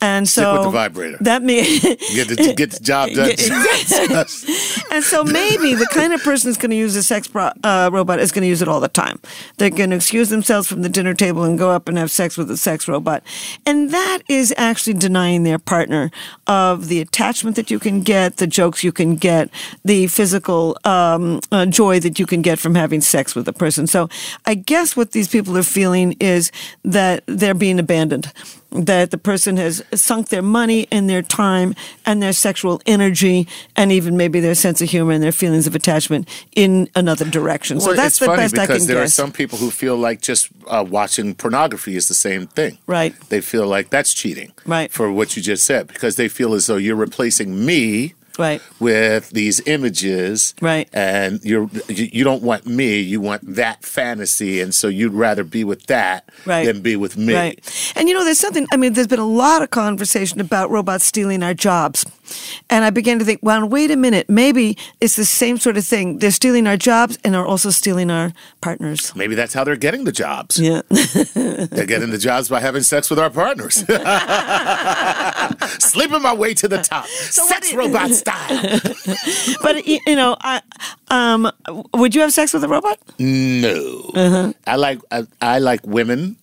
and Stick so with the vibrator. That means Get the, get the job done. and so maybe the kind of person that's going to use a sex pro- uh, robot is going to use it all the time. They're going to excuse themselves from the dinner table and go up and have sex with a sex robot. And that is actually denying their partner of the attachment that you can get, the jokes you can get, the physical um, uh, joy that you can get from having sex with a person. So I guess what these people are feeling is that they're being abandoned that the person has sunk their money and their time and their sexual energy and even maybe their sense of humor and their feelings of attachment in another direction. so Well, that's it's the funny best I because can there guess. are some people who feel like just uh, watching pornography is the same thing. Right. They feel like that's cheating. Right. For what you just said, because they feel as though you're replacing me. Right. With these images, Right. and you're you, you don't want me, you want that fantasy, and so you'd rather be with that Right. than be with me. Right. And you know, there's something, I mean, there's been a lot of conversation about robots stealing our jobs. And I began to think, well, wait a minute, maybe it's the same sort of thing. They're stealing our jobs and are also stealing our partners. Maybe that's how they're getting the jobs. Yeah. They're getting the jobs by having sex with our partners. Sleeping my way to the top. what sex do- robot style. but, you know, I, um, would you have sex with a robot? No. Uh-huh. I like I, I like women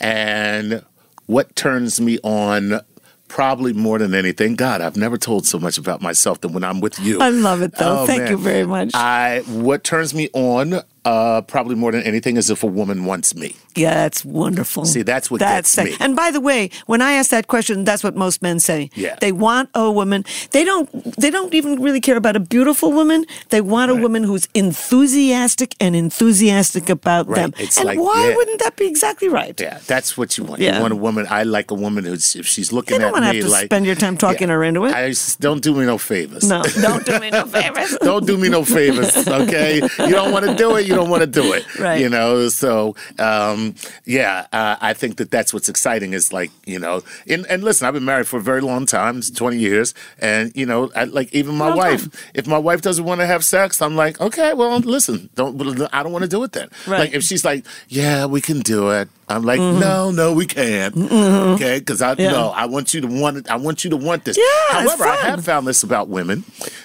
and what turns me on probably more than anything. God, I've never told so much about myself than when I'm with you. I love it, though. Oh, Thank man. you very much. I what turns me on uh, probably more than anything is if a woman wants me. Yeah, that's wonderful. See, that's what that's gets me. And by the way, when I ask that question, that's what most men say. Yeah. They want a woman. They don't. They don't even really care about a beautiful woman. They want a woman who's enthusiastic and enthusiastic about Right. them. It's and like, why yeah. wouldn't that be exactly right? Yeah, that's what you want. Yeah. You want a woman. I like a woman who's if she's looking You don't at wanna me have to like spend your time talking her into it. I don't do me no favors. No, don't do me no favors. don't do me no favors, okay? You don't want to do it, you don't want to do it. Right. You know, so um, yeah, uh, I think that that's what's exciting is like, you know, and, and listen, I've been married for a very long time, it's 20 years, and, you know, I, like even my Long wife, time. if my wife doesn't want to have sex, I'm like, okay, well, listen, don't, I don't want to do it then. Right. Like if she's like, yeah, we can do it. I'm like, no, no, we can't. Okay, because I Mm-hmm. Yeah. no, I want you to want it. I want you to want this. Yeah, However, I have found this about women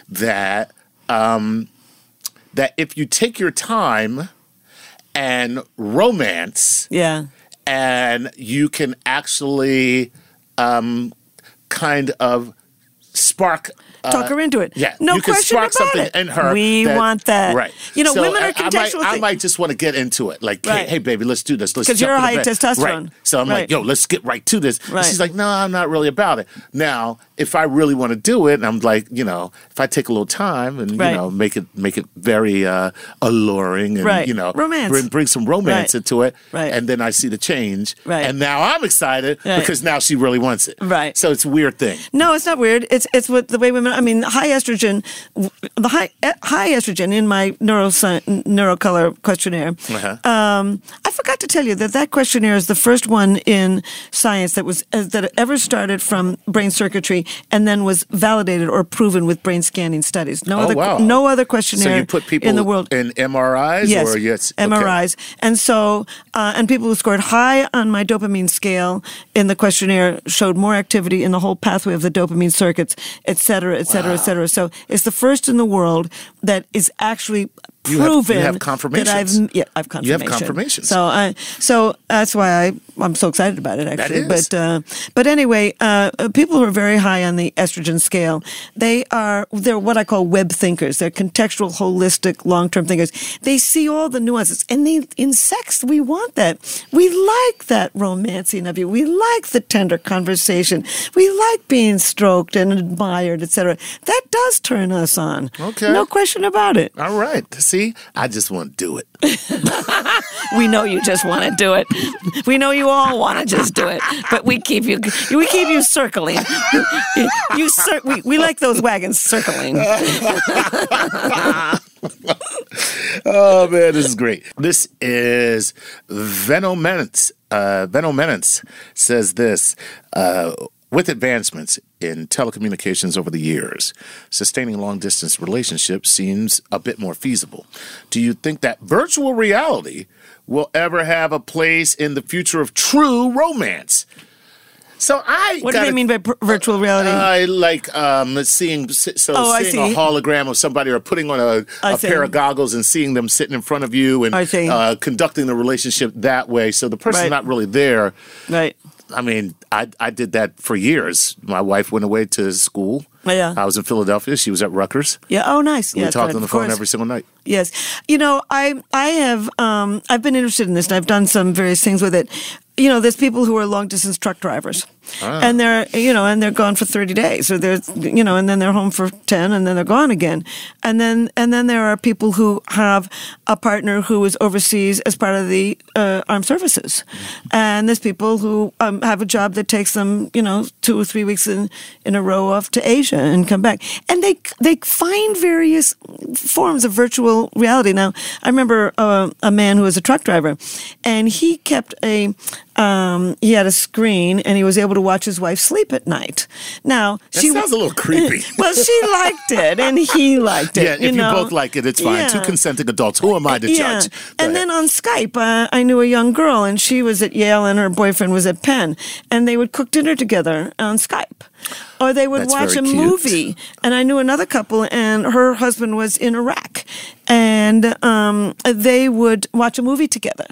that um, that if you take your time and romance, Yeah. and you can actually um, kind of spark. uh, Talk her into it. Yeah, No you can question spark about something it. in her. We want that. right? You know, So women are I- I might, contextual I might just want to get into it, like, Right. hey, hey, baby, let's do this. Let's 'Cause jump you're high testosterone. Right. So I'm Right. like, yo, let's get right to this. Right. She's like, no, I'm not really about it. Now, if I really want to do it, and I'm like, you know, if I take a little time and Right. you know make it make it very uh, alluring and Right. you know Romance. bring, bring some romance Right. into it, Right. and then I see the change, Right. and now I'm excited because now she really wants it, Right. So it's a weird thing. No, it's not weird. It's it's what the way women. I mean, high estrogen, the high e- high estrogen in my neurosci- neurocolor questionnaire. Uh-huh. Um, I forgot to tell you that that questionnaire is the first one in science that was uh, that ever started from brain circuitry and then was validated or proven with brain scanning studies. No Oh, other wow. no other questionnaire So you put people in the world in MRIs, Yes, or yes, okay. MRIs, and so uh, and people who scored high on my dopamine scale in the questionnaire showed more activity in the whole pathway of the dopamine circuits, et cetera, et cetera, et cetera. So it's the first in the world that is actually You have- you proven have that confirmations. I've yeah I've You have confirmation. confirmations. So I so that's why I I'm so excited about it actually. is. But uh, but anyway, uh, uh, people who are very high on the estrogen scale, they are they're what I call web thinkers. They're contextual, holistic, long term thinkers. They see all the nuances, and they in sex we want that. We like that romancing of you. We like the tender conversation. We like being stroked and admired, etc. That does turn us on. Okay. No question about it. All right. See, I just want to do it. We know you just want to do it. We know you all want to just do it, but we keep you we keep you circling. You, you cir- we, we like those wagons circling. Oh man, this is great. This is Venomenance. Uh, Venomenance says this. Uh, with advancements in telecommunications over the years, sustaining long distance relationships seems a bit more feasible. Do you think that virtual reality will ever have a place in the future of true romance? So I What do gotta- they mean by per- virtual reality? I like um, seeing so Oh, seeing a hologram of somebody or putting on a, see. pair of goggles and seeing them sitting in front of you and Uh, conducting the relationship that way. So the person's Right. not really there. right. I mean, I I did that for years. My wife went away to school. Oh, yeah. I was in Philadelphia. She was at Rutgers. Yeah. Oh, nice. we Yeah, talked good, on the phone course. every single night. Yes, you know, I I have um, I've been interested in this, and I've done some various things with it. You know, there's people who are long distance truck drivers, Ah. and they're you know, and they're gone for 30 days, or they're you know, and then they're home for 10, and then they're gone again, and then and then there are people who have a partner who is overseas as part of the uh, armed services, and there's people who um, have a job that takes them you know two or three weeks in in a row off to Asia and come back, and they they find various forms of virtual reality. Now, I remember uh, a man who was a truck driver, and he kept a um, he had a screen, and he was able to watch his wife sleep at night. Now, That she sounds a little creepy. well, she liked it, and he liked it. yeah, if you, know? both like it, it's fine. Two consenting adults. Who am I to Yeah. judge? Go And ahead. then on Skype, uh, I knew a young girl, and she was at Yale, and her boyfriend was at Penn, and they would cook dinner together on Skype. Or they would That's watch a cute. movie. And I knew another couple, and her husband was in Iraq. And um, they would watch a movie together,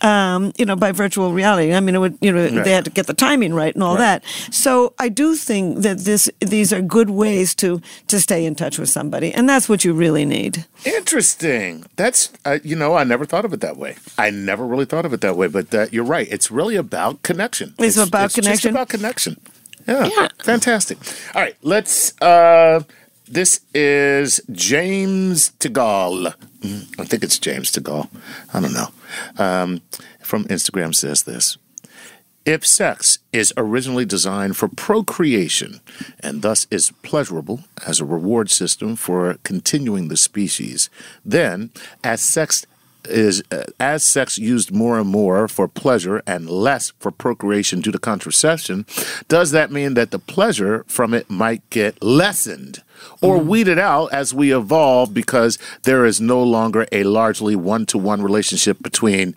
um, you know, by virtual reality. I mean, it would, you know, Right. they had to get the timing right and all Right. that. So I do think that this these are good ways to to stay in touch with somebody, and that's what you really need. Interesting. That's uh, you know I never thought of it that way. I never really thought of it that way. But you're right. It's really about connection. It's about Just connection. about connection. Yeah. Yeah. Fantastic. All right. Let's. Uh, this is James Tegal. Mm, I think it's James Tegal. I don't know. Um, from Instagram says this. If sex is originally designed for procreation and thus is pleasurable as a reward system for continuing the species, then as sex is uh, as sex used more and more for pleasure and less for procreation due to contraception, does that mean that the pleasure from it might get lessened or weeded out as we evolve because there is no longer a largely one-to-one relationship between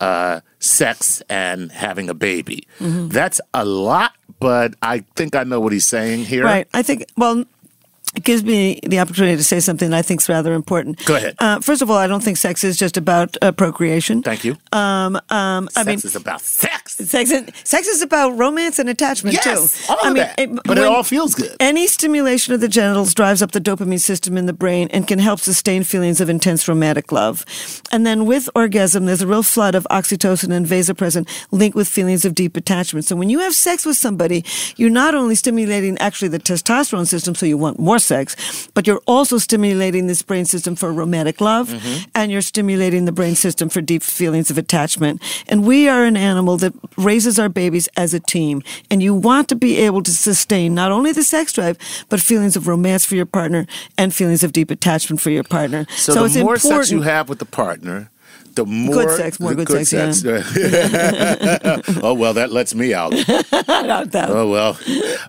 uh, sex and having a baby. That's a lot, but I think I know what he's saying here. Right. I think, well, gives me the opportunity to say something I think is rather important. Go ahead. Uh, first of all, I don't think sex is just about uh, procreation. Thank you. Um, um, I sex mean, is about sex. sex, is- sex is about romance and attachment Yes, too. all I of mean, that. but it all feels good. Any stimulation of the genitals drives up the dopamine system in the brain and can help sustain feelings of intense romantic love. And then with orgasm, there's a real flood of oxytocin and vasopressin linked with feelings of deep attachment. So when you have sex with somebody, you're not only stimulating actually the testosterone system, so you want more sex, but you're also stimulating this brain system for romantic love Mm-hmm. and you're stimulating the brain system for deep feelings of attachment. And we are an animal that raises our babies as a team. And you want to be able to sustain not only the sex drive, but feelings of romance for your partner and feelings of deep attachment for your partner. So, it's the more important. sex you have with the partner, the more good sex, more good sex, oh well, that lets me out. Oh well,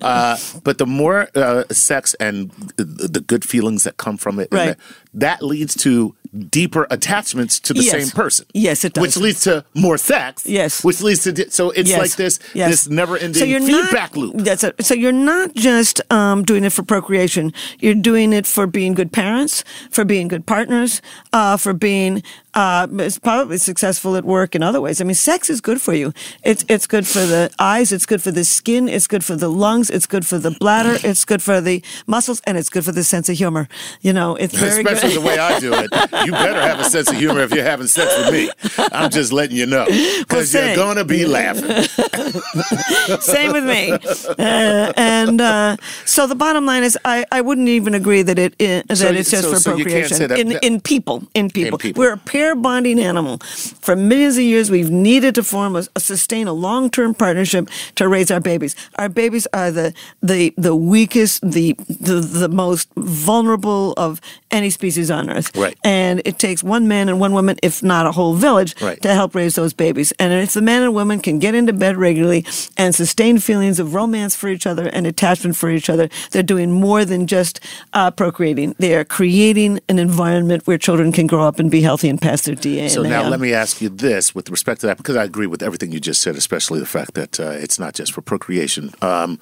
uh, but the more uh, sex and the, good feelings that come from it, and Right. That, leads to deeper attachments to the Yes. same person. Yes, it does. Which leads to more sex. Yes. Which leads to di- so it's Yes. like this Yes. this never ending So feedback not, loop. That's it. So you're not just um, doing it for procreation. You're doing it for being good parents, for being good partners, uh, for being uh, probably successful at work in other ways. I mean, sex is good for you. It's it's good for the eyes. It's good for the skin. It's good for the lungs. It's good for the bladder. It's good for the muscles, and it's good for the sense of humor. You know, it's very Especially to the way I do it, you better have a sense of humor if you're having sex with me. I'm just letting you know because Well, you're gonna be laughing. Same with me. Uh, and uh, so the bottom line is, I, I wouldn't even agree that it that So it's just so- for so you can't procreation. say that- in that- in people, in people, people. we're a pair bonding animal. For millions of years, we've needed to form a, a sustain a long term partnership to raise our babies. Our babies are the the the weakest, the the the most vulnerable of any species on Earth. Right. And it takes one man and one woman, if not a whole village, Right. to help raise those babies. And if the man and woman can get into bed regularly and sustain feelings of romance for each other and attachment for each other, they're doing more than just uh, procreating. They are creating an environment where children can grow up and be healthy and pass their DNA. So now let me ask you this with respect to that, because I agree with everything you just said, especially the fact that uh, it's not just for procreation. Um,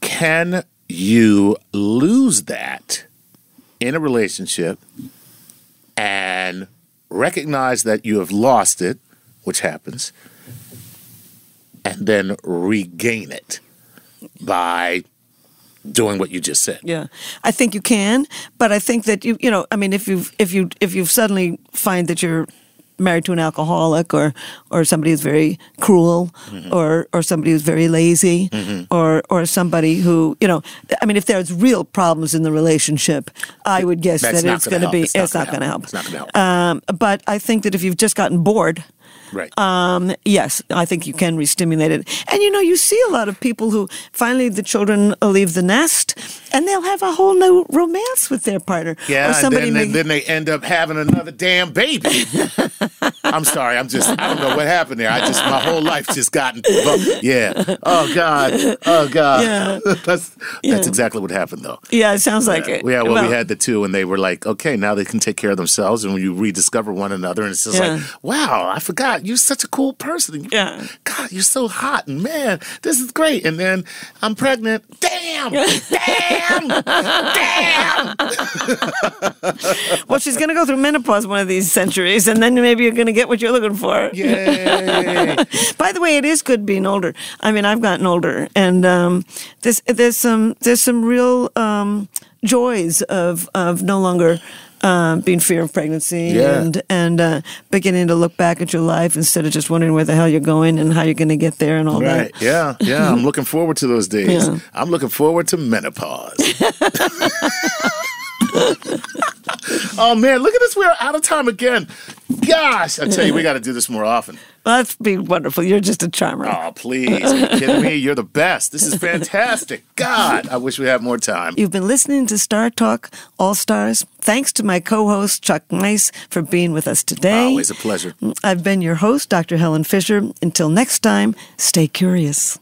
can you lose that in a relationship and recognize that you have lost it, which happens, and then regain it by doing what you just said? Yeah, I think you can, but I think that you, you know, I mean, if you if you if you suddenly find that you're married to an alcoholic or or somebody who's very cruel Mm-hmm. or or somebody who's very lazy or or somebody who you know I mean if there's real problems in the relationship I would guess That's that it's going to be It's not it's not gonna help. help It's not gonna help. um, but I think that if you've just gotten bored Right. um, yes, I think you can re-stimulate it. And you know, you see a lot of people who finally the children leave the nest, and they'll have a whole new romance with their partner. Yeah, or and then, may- and then they end up having another damn baby. I'm sorry. I'm just. I don't know what happened there. I just my whole life just gotten. Yeah. Oh God. Oh God. Yeah. that's Yeah. that's exactly what happened though. yeah, it sounds like it. Yeah. Well, we had the two, and they were like, okay, now they can take care of themselves, and when you rediscover one another, and it's just Yeah. like, wow, I forgot you're such a cool person. Yeah. God, you're so hot, and man, this is great. And then I'm pregnant. Damn. Damn. Damn. Well, she's going to go through menopause one of these centuries, and then maybe you're going to get what you're looking for. Yay. By the way, it is good being older. I mean, I've gotten older, and um, there's there's some there's some real um, joys of of no longer. Uh, being fear of pregnancy Yeah. and and uh, beginning to look back at your life instead of just wondering where the hell you're going and how you're going to get there and all Right. that. Yeah. Yeah. I'm looking forward to those days. Yeah. I'm looking forward to menopause. oh man, look at this. We're out of time again. Gosh, I tell you, we got to do this more often. Well, that's be wonderful. You're just a charmer. Oh, please. Are you kidding me? You're the best. This is fantastic. God, I wish we had more time. You've been listening to Star Talk All Stars. Thanks to my co-host Chuck Nice for being with us today. Always a pleasure. I've been your host, Dr. Helen Fisher. Until next time, stay curious.